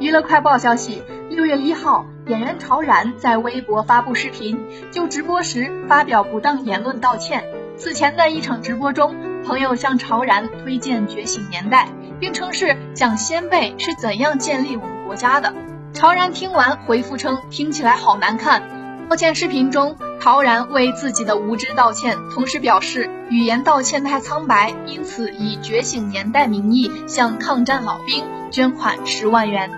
娱乐快报消息，六月一号，演员曹然在微博发布视频，就直播时发表不当言论道歉。此前的一场直播中，朋友向曹然推荐《觉醒年代》，并称是讲先辈是怎样建立我们国家的。曹然听完回复称：“听起来好难看。”道歉视频中，陶然为自己的无知道歉，同时表示语言道歉太苍白，因此以《觉醒年代》名义向抗战老兵捐款十万元。